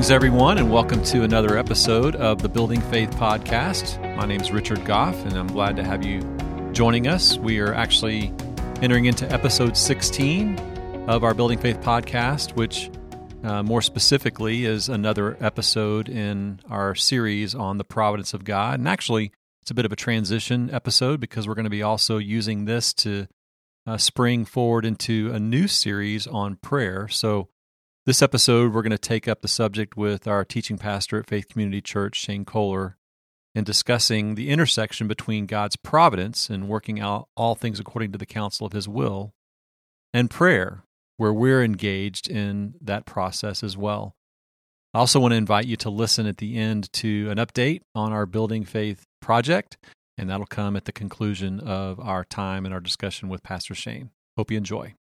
Greetings, everyone, and welcome to another episode of the Building Faith Podcast. My name is Richard Goff, and I'm glad to have you joining us. We are actually entering into episode 16 of our Building Faith Podcast, which uh, more specifically is another episode in our series on the providence of God. And actually, it's a bit of a transition episode because we're going to be also using this to uh, spring forward into a new series on prayer. So, this episode, we're going to take up the subject with our teaching pastor at Faith Community Church, Shane Kohler, in discussing the intersection between God's providence and working out all things according to the counsel of his will and prayer, where we're engaged in that process as well. I also want to invite you to listen at the end to an update on our Building Faith project, and that'll come at the conclusion of our time and our discussion with Pastor Shane. Hope you enjoy.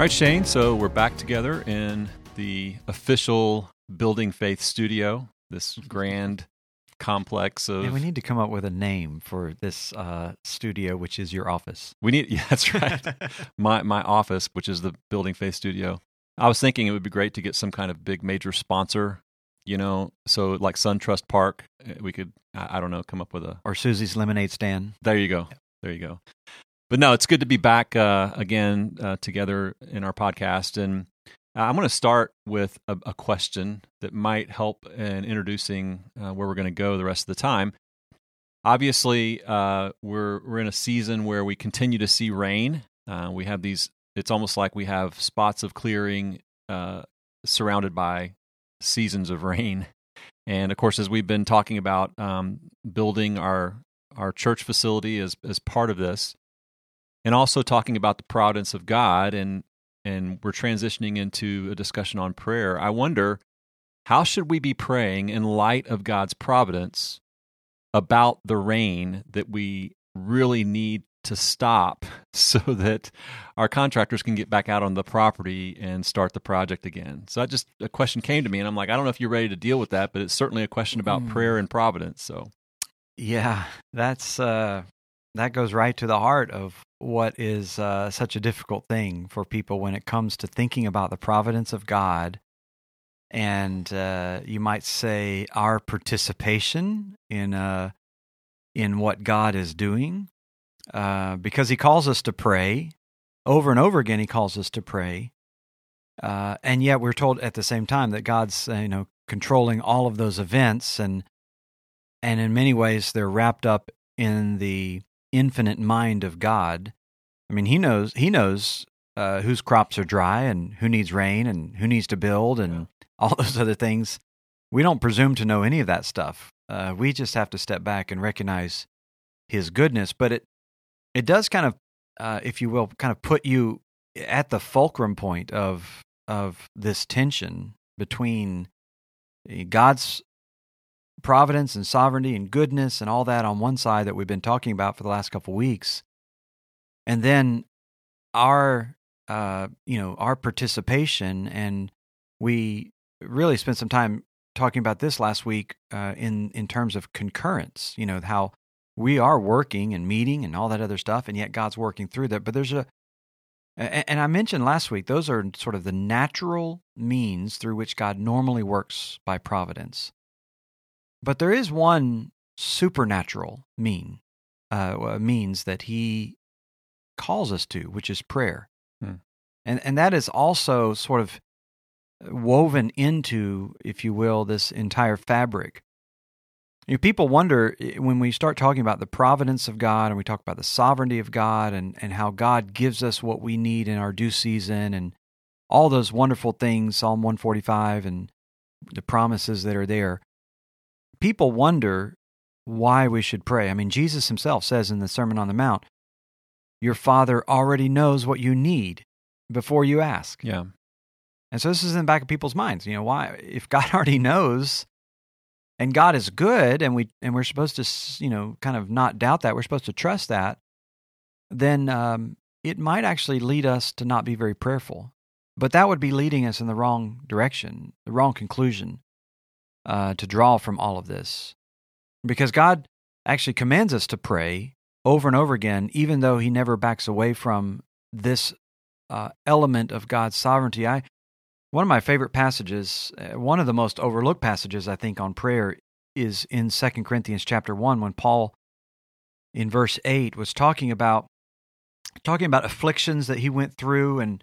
All right, Shane. So we're back together in the official Building Faith studio, this grand complex of. And we need to come up with a name for this uh, studio, which is your office. We need, yeah, that's right. my my office, which is the Building Faith studio. I was thinking it would be great to get some kind of big major sponsor, you know, so like SunTrust Park, eh, we could, I, I don't know, come up with a or Susie's Lemonade Stand. There you go. There you go. But no, it's good to be back uh, again uh, together in our podcast. And I'm going to start with a, a, question that might help in introducing uh, where we're going to go the rest of the time. Obviously, uh, we're we're in a season where we continue to see rain. Uh, we have these. It's almost like we have spots of clearing uh, surrounded by seasons of rain. And of course, as we've been talking about um, building our our church facility as as part of this, and also talking about the providence of God and and we're transitioning into a discussion on prayer. I wonder how should we be praying in light of God's providence about the rain that we really need to stop so that our contractors can get back out on the property and start the project again. So that just a question came to me and I'm like I don't know if you're ready to deal with that, but it's certainly a question about mm. prayer and providence. So yeah, that's uh that goes right to the heart of what is uh, such a difficult thing for people when it comes to thinking about the providence of God and uh, you might say our participation in uh, in what God is doing, uh, because He calls us to pray over and over again. He calls us to pray, uh, and yet we're told at the same time that God's uh, you know controlling all of those events, and and in many ways they're wrapped up in the infinite mind of God. I mean, he knows he knows uh, whose crops are dry and who needs rain and who needs to build and yeah. all those other things. We don't presume to know any of that stuff. Uh, we just have to step back and recognize his goodness. But it it does kind of, uh, if you will, kind of put you at the fulcrum point of of this tension between God's providence and sovereignty and goodness and all that on one side that we've been talking about for the last couple weeks, and then our uh, you know our participation and we really spent some time talking about this last week uh, in in terms of concurrence. You know how we are working and meeting and all that other stuff, and yet God's working through that. But there's a and I mentioned last week, those are sort of the natural means through which God normally works by providence. But there is one supernatural mean uh, means that he calls us to, which is prayer, hmm. and and that is also sort of woven into, if you will, this entire fabric. You know, people wonder eh, when we start talking about the providence of God and we talk about the sovereignty of God and, and how God gives us what we need in our due season and all those wonderful things, Psalm 145 and the promises that are there people wonder why we should pray. I mean, Jesus himself says in the Sermon on the Mount, Your Father already knows what you need before you ask. Yeah. And so this is in the back of people's minds. You know, why? If God already knows and God is good and we and we're supposed to, you know, kind of not doubt that, we're supposed to trust that, then um, it might actually lead us to not be very prayerful. But that would be leading us in the wrong direction, the wrong conclusion. Uh, to draw from all of this. Because God actually commands us to pray over and over again, even though He never backs away from this uh, element of God's sovereignty. I one of my favorite passages, uh, one of the most overlooked passages I think on prayer is in 2 Corinthians chapter 1 when Paul in verse 8 was talking about talking about afflictions that he went through and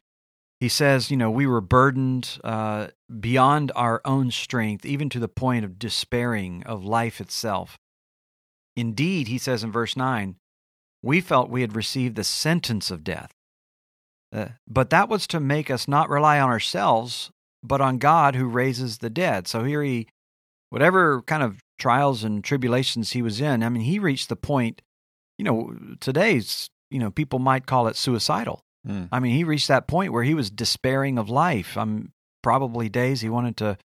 he says, you know, we were burdened uh, beyond our own strength, even to the point of despairing of life itself. Indeed, he says in verse 9, we felt we had received the sentence of death. Uh, but that was to make us not rely on ourselves, but on God who raises the dead. So here he, whatever kind of trials and tribulations he was in, I mean, he reached the point, you know, today's, you know, people might call it suicidal. Mm. I mean, he reached that point where he was despairing of life. I'm probably days he wanted to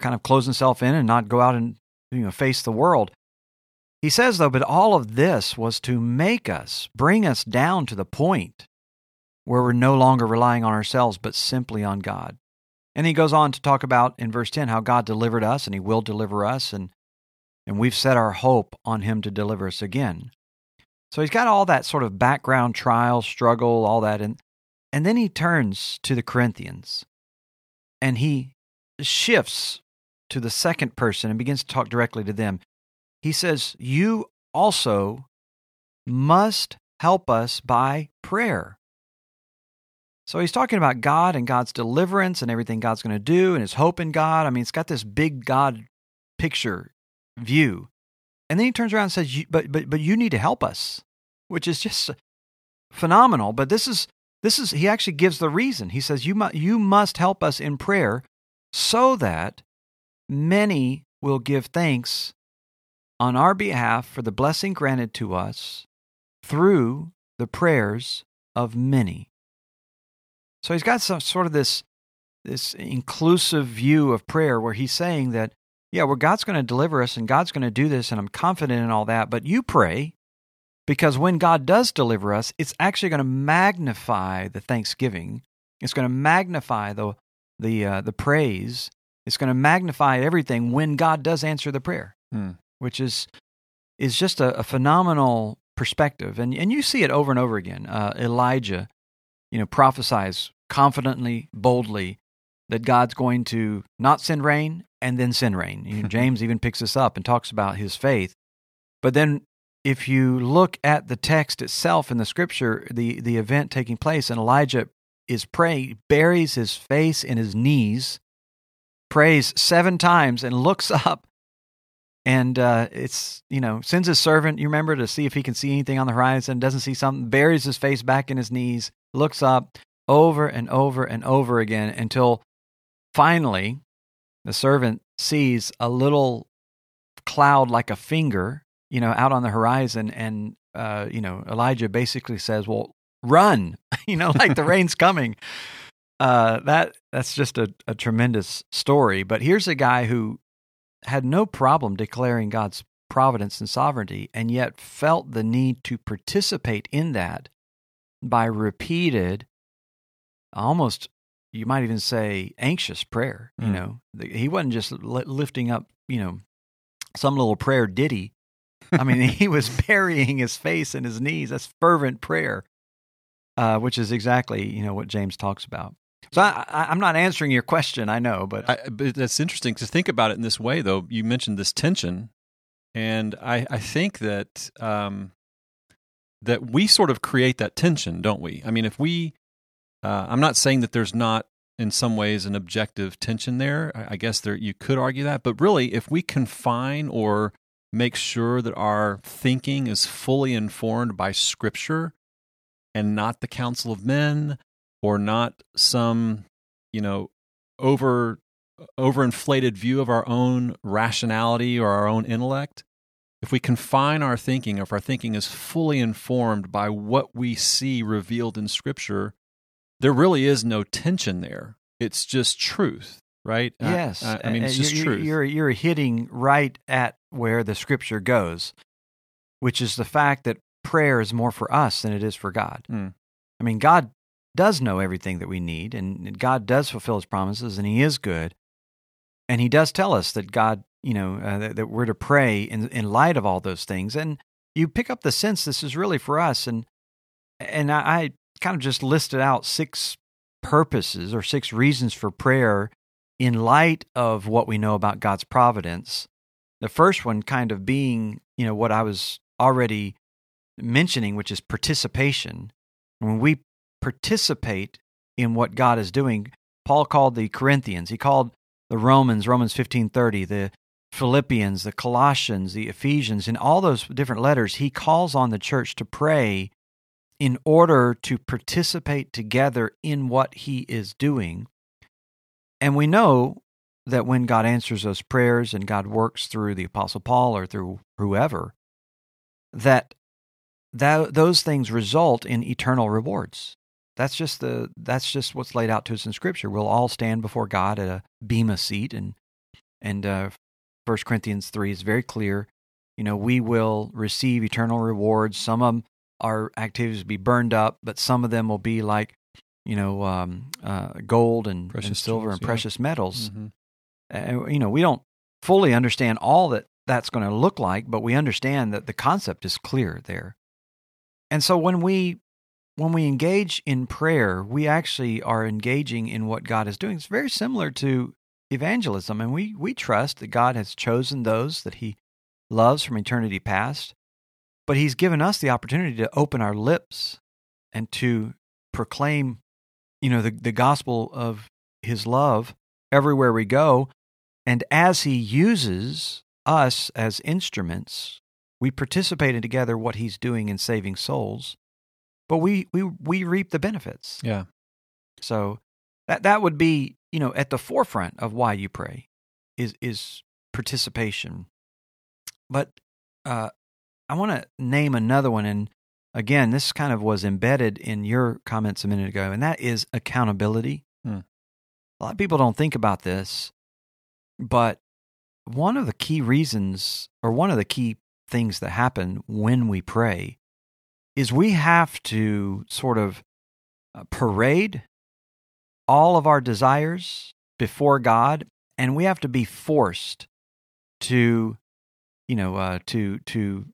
kind of close himself in and not go out and, you know, face the world. He says, though, but all of this was to make us, bring us down to the point where we're no longer relying on ourselves, but simply on God. And he goes on to talk about in verse 10 how God delivered us and he will deliver us, and, and we've set our hope on him to deliver us again. So he's got all that sort of background trial, struggle, all that. And, and then he turns to the Corinthians and he shifts to the second person and begins to talk directly to them. He says, You also must help us by prayer. So he's talking about God and God's deliverance and everything God's going to do and his hope in God. I mean, it's got this big God picture view. And then he turns around and says, "But but but you need to help us," which is just phenomenal. But this is this is he actually gives the reason. He says, "You must you must help us in prayer, so that many will give thanks on our behalf for the blessing granted to us through the prayers of many." So he's got some sort of this this inclusive view of prayer where he's saying that yeah, well God's going to deliver us and God's going to do this and I'm confident in all that, but you pray because when God does deliver us, it's actually going to magnify the thanksgiving. It's going to magnify the the uh, the praise. It's going to magnify everything when God does answer the prayer, hmm. which is is just a, a, phenomenal perspective, and and you see it over and over again. Uh, Elijah you know, prophesies confidently, boldly that God's going to not send rain and then send rain. You know, James even picks this up and talks about his faith. But then if you look at the text itself in the scripture, the, the event taking place, and Elijah is praying, buries his face in his knees, prays seven times, and looks up. And uh, it's, you know, sends his servant, you remember, to see if he can see anything on the horizon, doesn't see something, buries his face back in his knees, looks up over and over and over again until finally the servant sees a little cloud like a finger, you know, out on the horizon. And, uh, you know, Elijah basically says, well, run, you know, like the rain's coming. Uh, that that's just a, a tremendous story. But here's a guy who had no problem declaring God's providence and sovereignty, and yet felt the need to participate in that by repeated, almost you might even say anxious prayer. You mm. know, he wasn't just lifting up, you know, some little prayer ditty. I mean, he was burying his face in his knees. That's fervent prayer, uh, which is exactly you know what James talks about. So I, am not answering your question, I know, but, I, but that's interesting to think about it in this way. Though you mentioned this tension, and I, I think that um, that we sort of create that tension, don't we? I mean, if we, uh, I'm not saying that there's not in some ways an objective tension there. I, I guess there you could argue that, but really, if we confine or make sure that our thinking is fully informed by Scripture and not the counsel of men or not some, you know, over overinflated view of our own rationality or our own intellect, if we confine our thinking, if our thinking is fully informed by what we see revealed in Scripture, there really is no tension there. It's just truth, right? Yes. I, I mean, it's just you're, truth. You're, you're hitting right at where the Scripture goes, which is the fact that prayer is more for us than it is for God. Mm. I mean, God does know everything that we need, and God does fulfill His promises, and He is good. and He does tell us that God, you know, uh, that, that we're to pray in in light of all those things, and you pick up the sense this is really for us, and and I, I kind of just listed out six purposes or six reasons for prayer in light of what we know about God's providence. The first one kind of being, you know, what I was already mentioning, which is participation. When we participate in what God is doing, Paul called the Corinthians, he called the Romans, Romans 15:30, the Philippians, the Colossians, the Ephesians, in all those different letters, he calls on the church to pray in order to participate together in what he is doing. And we know that when God answers those prayers and God works through the Apostle Paul or through whoever, that, that those things result in eternal rewards. That's just the that's just what's laid out to us in Scripture. We'll all stand before God at a bema seat, and and uh, First Corinthians three is very clear. You know, we will receive eternal rewards. Some of them, our activities will be burned up, but some of them will be like you know um, uh, gold and, and silver and yeah. precious metals. Mhm. Uh, you know, we don't fully understand all that that's going to look like, but we understand that the concept is clear there. And so when we when we engage in prayer, we actually are engaging in what God is doing. It's very similar to evangelism, and we we trust that God has chosen those that He loves from eternity past, but He's given us the opportunity to open our lips and to proclaim, you know, the, the gospel of His love everywhere we go. And as He uses us as instruments, we participate in together what He's doing in saving souls but we we we reap the benefits. Yeah. So that that would be you know at the forefront of why you pray is is participation. But uh, I want to name another one, and again, this kind of was embedded in your comments a minute ago, and that is accountability. Hmm. A lot of people don't think about this, but one of the key reasons, or one of the key things that happen when we pray, is we have to sort of uh, parade all of our desires before God, and we have to be forced to, you know, uh, to to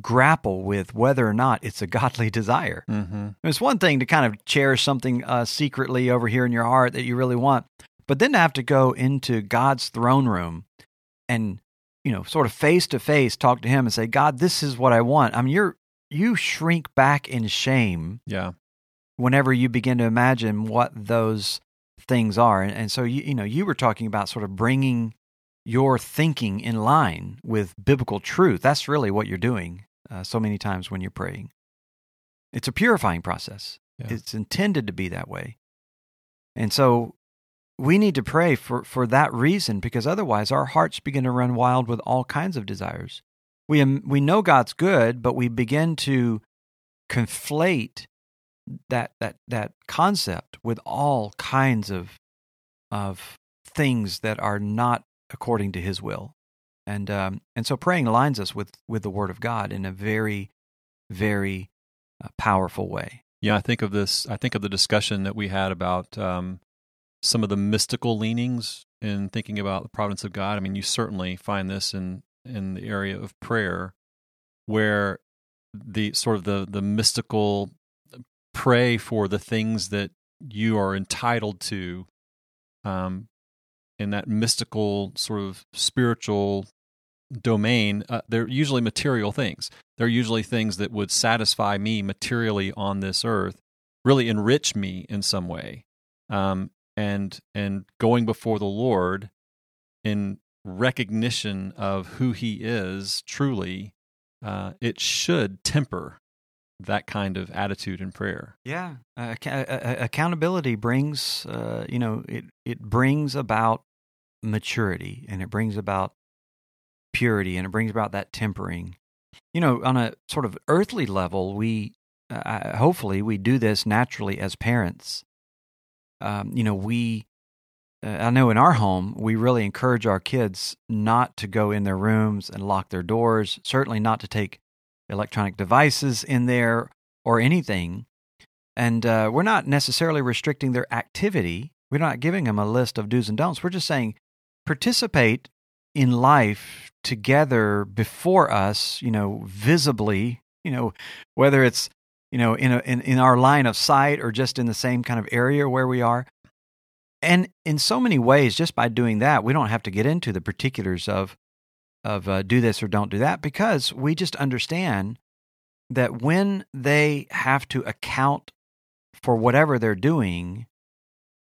grapple with whether or not it's a godly desire. Mm-hmm. It's one thing to kind of cherish something uh, secretly over here in your heart that you really want, but then to have to go into God's throne room and you know, sort of face to face talk to Him and say, God, this is what I want. I mean, you're you shrink back in shame Yeah. whenever you begin to imagine what those things are. And, and so, you, you know, you were talking about sort of bringing your thinking in line with biblical truth. That's really what you're doing uh, so many times when you're praying. It's a purifying process, Yeah. it's intended to be that way. And so, we need to pray for, for that reason because otherwise our hearts begin to run wild with all kinds of desires we am- we know God's good, but we begin to conflate that that that concept with all kinds of of things that are not according to His will, and um, and so praying aligns us with with the Word of God in a very very uh, powerful way. Yeah, I think of this. I think of the discussion that we had about um, some of the mystical leanings in thinking about the providence of God. I mean, you certainly find this in in the area of prayer, where the sort of the the mystical pray for the things that you are entitled to, um, in that mystical sort of spiritual domain. Uh, they're usually material things. They're usually things that would satisfy me materially on this earth, really enrich me in some way. Um, and and going before the Lord in recognition of who He is truly, uh, it should temper that kind of attitude in prayer. Yeah, uh, acc- uh, uh, accountability brings uh, you know it it brings about maturity and it brings about purity and it brings about that tempering. You know, on a sort of earthly level, we uh, hopefully we do this naturally as parents. Um, you know, we uh, I know in our home we really encourage our kids not to go in their rooms and lock their doors. Certainly not to take electronic devices in there or anything. And uh, we're not necessarily restricting their activity. We're not giving them a list of do's and don'ts. We're just saying, participate in life together before us, you know, visibly, you know, whether it's, you know, in, a, in, in our line of sight or just in the same kind of area where we are. And in so many ways, just by doing that, we don't have to get into the particulars of, of uh, do this or don't do that because we just understand that when they have to account for whatever they're doing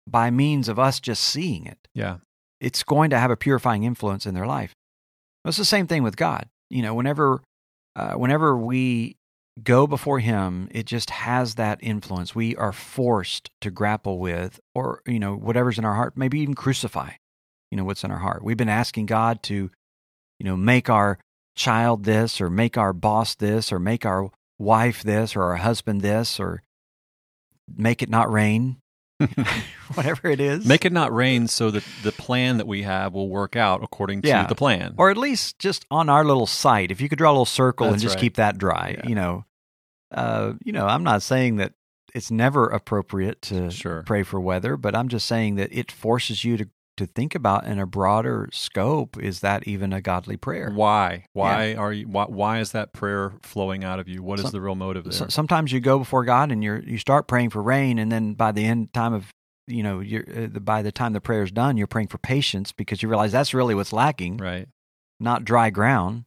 by means of us just seeing it, Yeah. it's going to have a purifying influence in their life. It's the same thing with God. You know, whenever uh, whenever we go before Him, it just has that influence. We are forced to grapple with, or you know, whatever's in our heart, maybe even crucify. You know, what's in our heart. We've been asking God to, you know, make our child this, or make our boss this, or make our wife this, or our husband this, or make it not rain. Whatever it is. Make it not rain so that the plan that we have will work out according to Yeah. the plan. or at least just on our little site. If you could draw a little circle and just right. keep that dry, Yeah. you know. Uh, you know, I'm not saying that it's never appropriate to Sure. pray for weather, but I'm just saying that it forces you to to think about in a broader scope. Is that even a godly prayer? Why? Why are you? Why, why is that prayer flowing out of you? What is Some- the real motive there? So, sometimes you go before God and you're you start praying for rain, and then by the end time of you know you're uh, the- by the time the prayer's done, you're praying for patience because you realize that's really what's lacking. right. not dry ground.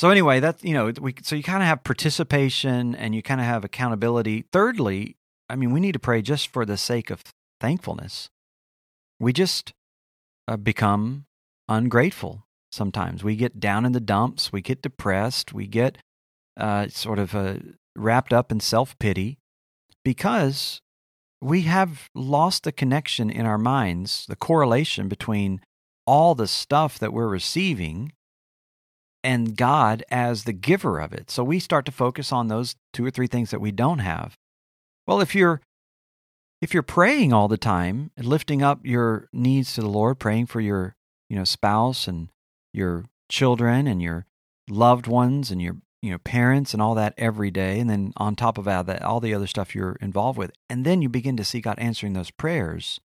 So anyway, that's you know we so you kind of have participation and you kind of have accountability. Thirdly, I mean we need to pray just for the sake of thankfulness. We just uh, become ungrateful sometimes. We get down in the dumps. We get depressed. We get uh, sort of uh, wrapped up in self pity because we have lost the connection in our minds, the correlation between all the stuff that we're receiving and God as the giver of it. So we start to focus on those two or three things that we don't have. Well, if you're if you're praying all the time and lifting up your needs to the Lord, praying for your, you know, spouse and your children and your loved ones and your, you know, parents and all that every day and then on top of that all the other stuff you're involved with, and then you begin to see God answering those prayers,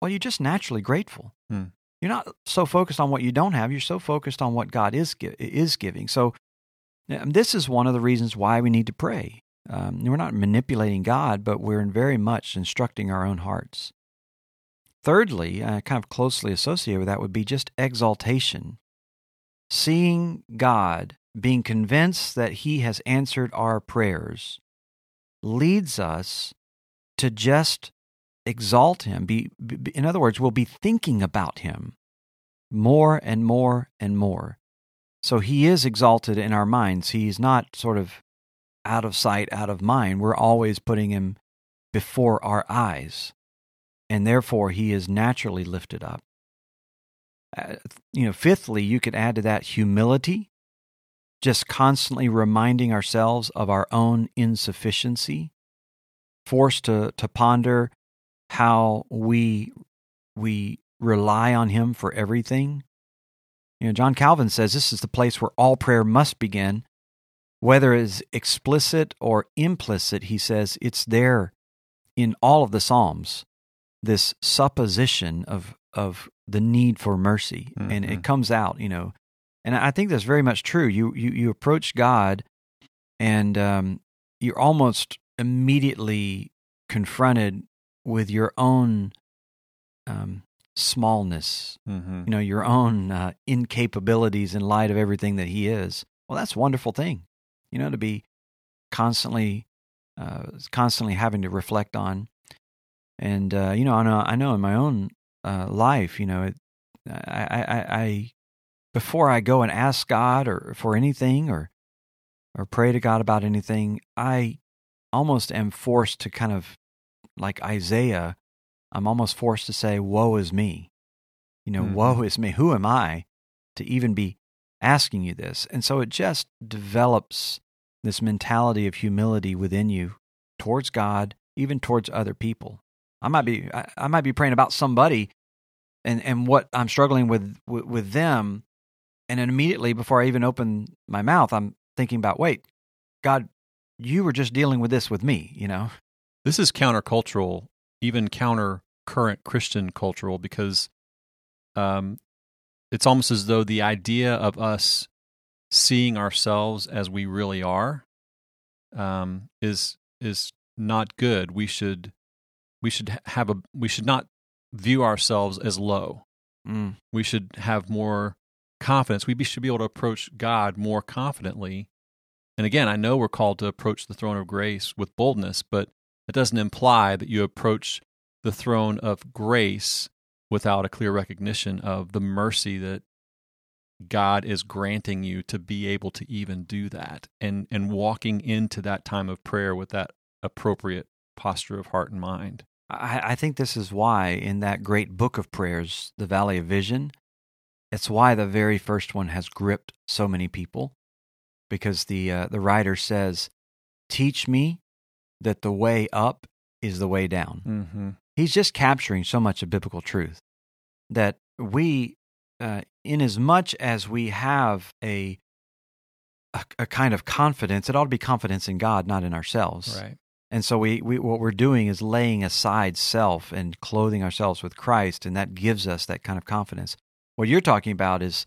well, you're just naturally grateful. Hmm. You're not so focused on what you don't have. You're so focused on what God is is giving. So um, this is one of the reasons why we need to pray. Um, we're not manipulating God, but we're very much instructing our own hearts. Thirdly, uh, kind of closely associated with that would be just exaltation. Seeing God, being convinced that He has answered our prayers, leads us to just exalt Him. Be, be, in other words, we'll be thinking about Him more and more and more. So He is exalted in our minds. He's not sort of out of sight, out of mind. We're always putting Him before our eyes and therefore he is naturally lifted up. Uh, you know, fifthly, you could add to that humility, just constantly reminding ourselves of our own insufficiency, forced to, to ponder how we, we rely on him for everything. You know, John Calvin says this is the place where all prayer must begin. Whether it's explicit or implicit, he says it's there in all of the Psalms this supposition of of the need for mercy and Mhm. it comes out you know and i think that's very much true you you, you approach god and um, you're almost immediately confronted with your own um, smallness hmm you know your own uh, incapabilities in light of everything that he is. Well that's a wonderful thing you know to be constantly uh, constantly having to reflect on. And uh, you know I know I know in my own uh, life you know it, I, I I before I go and ask God or for anything or or pray to God about anything I almost am forced to kind of like Isaiah I'm almost forced to say woe is me. You know Mhm. woe is me. Who am I to even be asking you this? And so it just develops this mentality of humility within you towards God even towards other people. I might be I, I might be praying about somebody and and what I'm struggling with, with with them and then immediately before I even open my mouth I'm thinking about wait God you were just dealing with this with me you know This is countercultural, even counter current Christian cultural, because um, it's almost as though the idea of us seeing ourselves as we really are um, is is not good. We should we should have a we should not view ourselves as low. Mm. We should have more confidence. We should be able to approach God more confidently. And again, I know we're called to approach the throne of grace with boldness, but it doesn't imply that you approach the throne of grace without a clear recognition of the mercy that God is granting you to be able to even do that and and walking into that time of prayer with that appropriate posture of heart and mind. I, I think this is why in that great book of prayers, the Valley of Vision, it's why the very first one has gripped so many people, because the uh, the writer says, "Teach me that the way up is the way down." Mm-hmm. He's just capturing so much of biblical truth that we, uh, in as much as we have a, a a kind of confidence, it ought to be confidence in God, not in ourselves. Right. And so we, we what we're doing is laying aside self and clothing ourselves with Christ, and that gives us that kind of confidence. What you're talking about is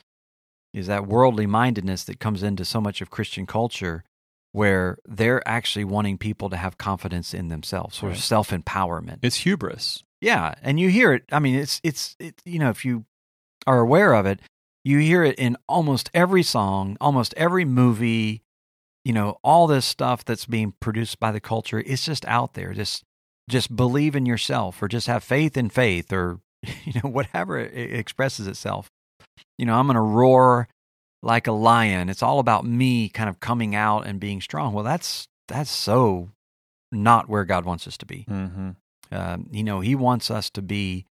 is that worldly mindedness that comes into so much of Christian culture where they're actually wanting people to have confidence in themselves, sort Right. of self empowerment. It's hubris. Yeah, and you hear it. I mean, it's it's it, you know, if you are aware of it, you hear it in almost every song, almost every movie. You know, all this stuff that's being produced by the culture. It's just out there. Just just believe in yourself, or just have faith in faith, or you know, whatever it it expresses itself. You know, I'm going to roar like a lion. It's all about me, kind of coming out and being strong. Well, that's that's so not where God wants us to be. Mm-hmm. Um, you know, he wants us to be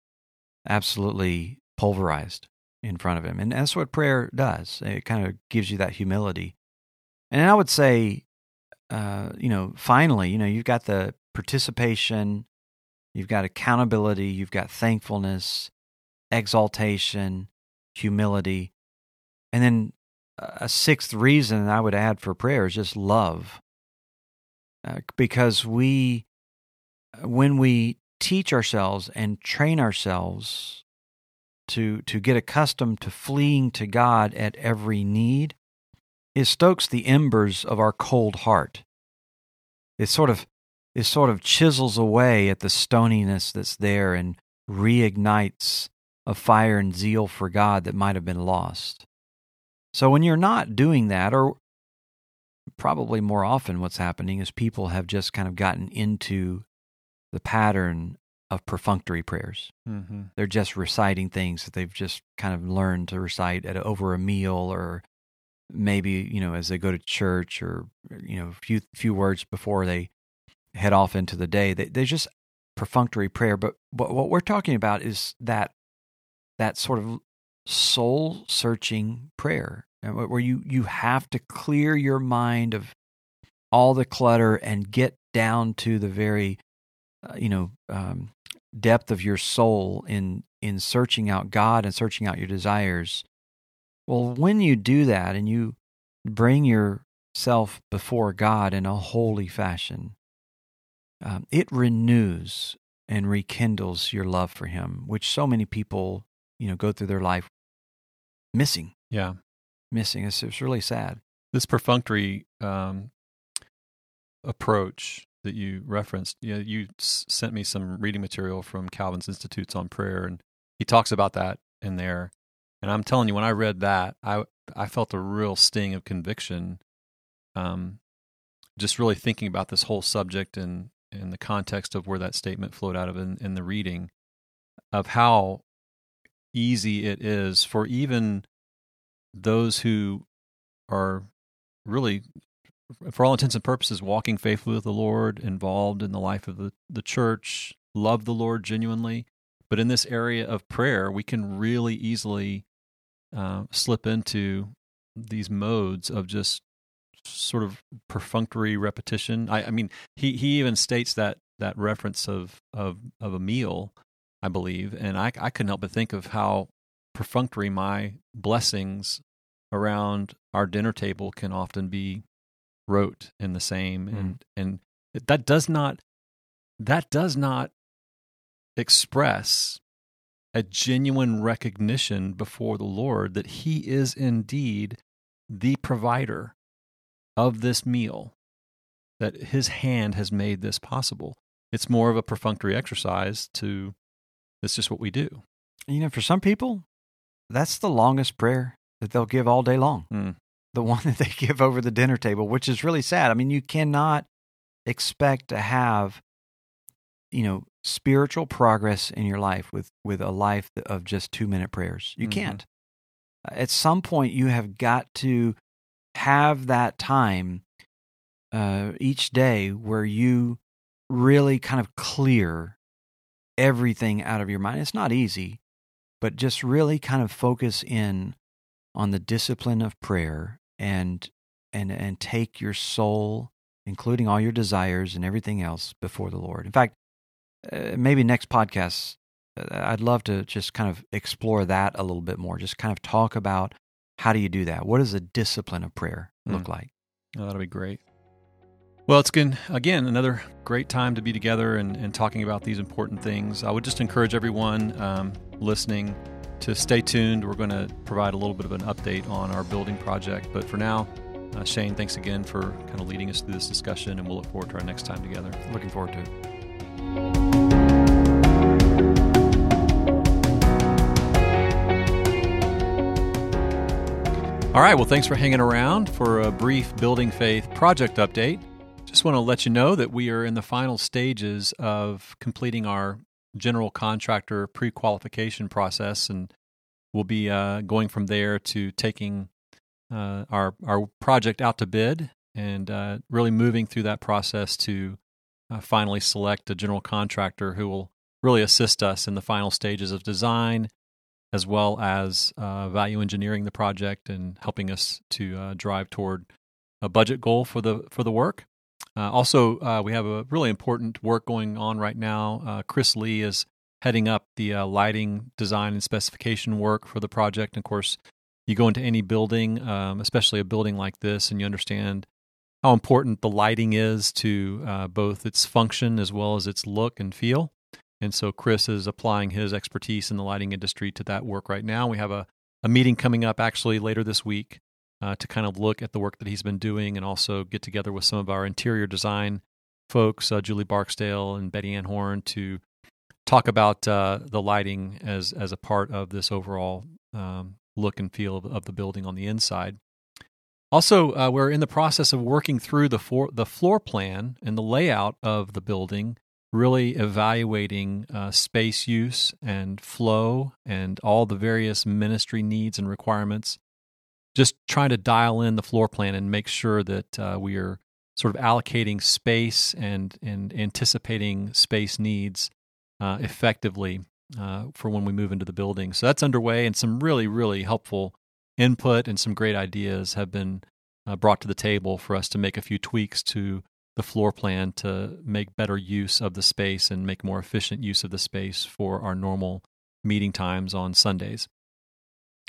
absolutely pulverized in front of him. And that's what prayer does. It kind of gives you that humility. And I would say, uh, you know, finally, you know, you've got the participation, you've got accountability, you've got thankfulness, exaltation, humility. And then a sixth reason I would add for prayer is just love. Uh, because we, when we teach ourselves and train ourselves to to get accustomed to fleeing to God at every need, it stokes the embers of our cold heart. It sort of it sort of chisels away at the stoniness that's there and reignites a fire and zeal for God that might have been lost. So when you're not doing that, or probably more often what's happening is people have just kind of gotten into the pattern of perfunctory prayers. Mm-hmm. They're just reciting things that they've just kind of learned to recite at over a meal or maybe, you know, as they go to church or you know, a few few words before they head off into the day. They they just perfunctory prayer, but, but what we're talking about is that that sort of soul searching prayer where you you have to clear your mind of all the clutter and get down to the very uh, you know um, depth of your soul in in searching out God and searching out your desires. Well, when you do that and you bring yourself before God in a holy fashion, um, it renews and rekindles your love for Him, which so many people you know go through their life missing, Yeah. Missing. It's, it's really sad. This perfunctory um, approach that you referenced, you, know, you sent me some reading material from Calvin's Institutes on Prayer, and he talks about that in there. And I'm telling you, when I read that, I I felt a real sting of conviction. Um, just really thinking about this whole subject and in the context of where that statement flowed out of in, in the reading, of how easy it is for even those who are really for all intents and purposes, walking faithfully with the Lord, involved in the life of the, the church, love the Lord genuinely. But in this area of prayer, we can really easily uh, slip into these modes of just sort of perfunctory repetition. I, I mean, he, he even states that that reference of, of, of a meal, I believe, and I, I couldn't help but think of how perfunctory my blessings around our dinner table can often be rote in the same Mm. and and that does not that does not express a genuine recognition before the Lord that He is indeed the provider of this meal, that His hand has made this possible. It's more of a perfunctory exercise to, it's just what we do. You know, for some people, that's the longest prayer that they'll give all day long. Mm. The one that they give over the dinner table, which is really sad. I mean, you cannot expect to have, you know, spiritual progress in your life with with a life of just 2-minute prayers. You Mhm. can't. At some point you have got to have that time uh, each day where you really kind of clear everything out of your mind. It's not easy, but just really kind of focus in on the discipline of prayer and and and take your soul including all your desires and everything else before the Lord. In fact, uh, maybe next podcast uh, I'd love to just kind of explore that a little bit more. Just kind of talk about how do you do that? What does a discipline of prayer look Mm. like? Oh, that'll be great. Well, it's been, again, another great time to be together and, and talking about these important things. I would just encourage everyone um, listening to stay tuned. We're going to provide a little bit of an update on our building project. But for now, uh, Shane, thanks again for kind of leading us through this discussion, and we'll look forward to our next time together. Looking forward to it. All right. Well, thanks for hanging around for a brief Building Faith project update. Just want to let you know that we are in the final stages of completing our general contractor pre qualification process, and we'll be uh, going from there to taking uh, our, our project out to bid and uh, really moving through that process to uh, finally select a general contractor who will really assist us in the final stages of design as well as uh, value engineering the project and helping us to uh, drive toward a budget goal for the for the work. Uh, also, uh, we have a really important work going on right now. Uh, Chris Lee is heading up the uh, lighting design and specification work for the project. And of course, you go into any building, um, especially a building like this, and you understand how important the lighting is to uh, both its function as well as its look and feel. And so Chris is applying his expertise in the lighting industry to that work right now. We have a, a meeting coming up actually later this week uh, to kind of look at the work that he's been doing and also get together with some of our interior design folks, uh, Julie Barksdale and Betty Ann Horn, to talk about uh, the lighting as, as a part of this overall um, look and feel of, of the building on the inside. Also, uh, we're in the process of working through the, for, the floor plan and the layout of the building really evaluating uh, space use and flow and all the various ministry needs and requirements. Just trying to dial in the floor plan and make sure that uh, we are sort of allocating space and, and anticipating space needs uh, effectively uh, for when we move into the building. So that's underway, and some really, really helpful input and some great ideas have been uh, brought to the table for us to make a few tweaks to the floor plan to make better use of the space and make more efficient use of the space for our normal meeting times on Sundays.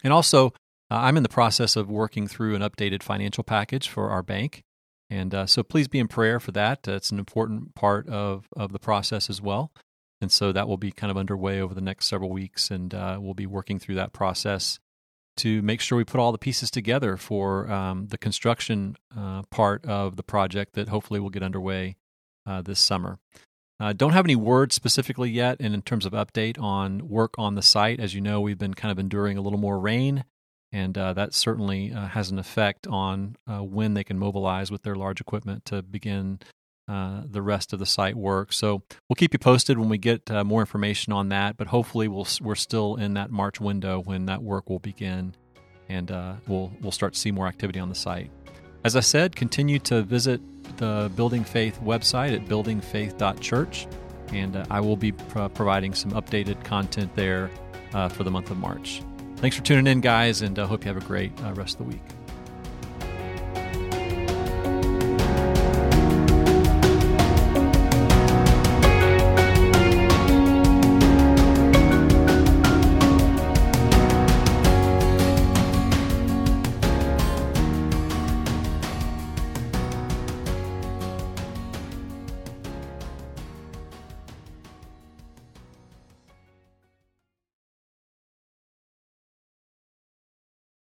And also, uh, I'm in the process of working through an updated financial package for our bank. And uh, so please be in prayer for that. It's an important part of, of the process as well. And so that will be kind of underway over the next several weeks. And uh, we'll be working through that process to make sure we put all the pieces together for um, the construction uh, part of the project that hopefully will get underway uh, this summer. Uh, don't have any words specifically yet, and in terms of update on work on the site, as you know, we've been kind of enduring a little more rain, and uh, that certainly uh, has an effect on uh, when they can mobilize with their large equipment to begin uh, the rest of the site work. So we'll keep you posted when we get uh, more information on that. But hopefully, we'll we're still in that March window when that work will begin, and uh, we'll we'll start to see more activity on the site. As I said, continue to visit the Building Faith website at buildingfaith.church, and I will be pro- providing some updated content there for the month of March. Thanks for tuning in, guys, and I hope you have a great uh, rest of the week.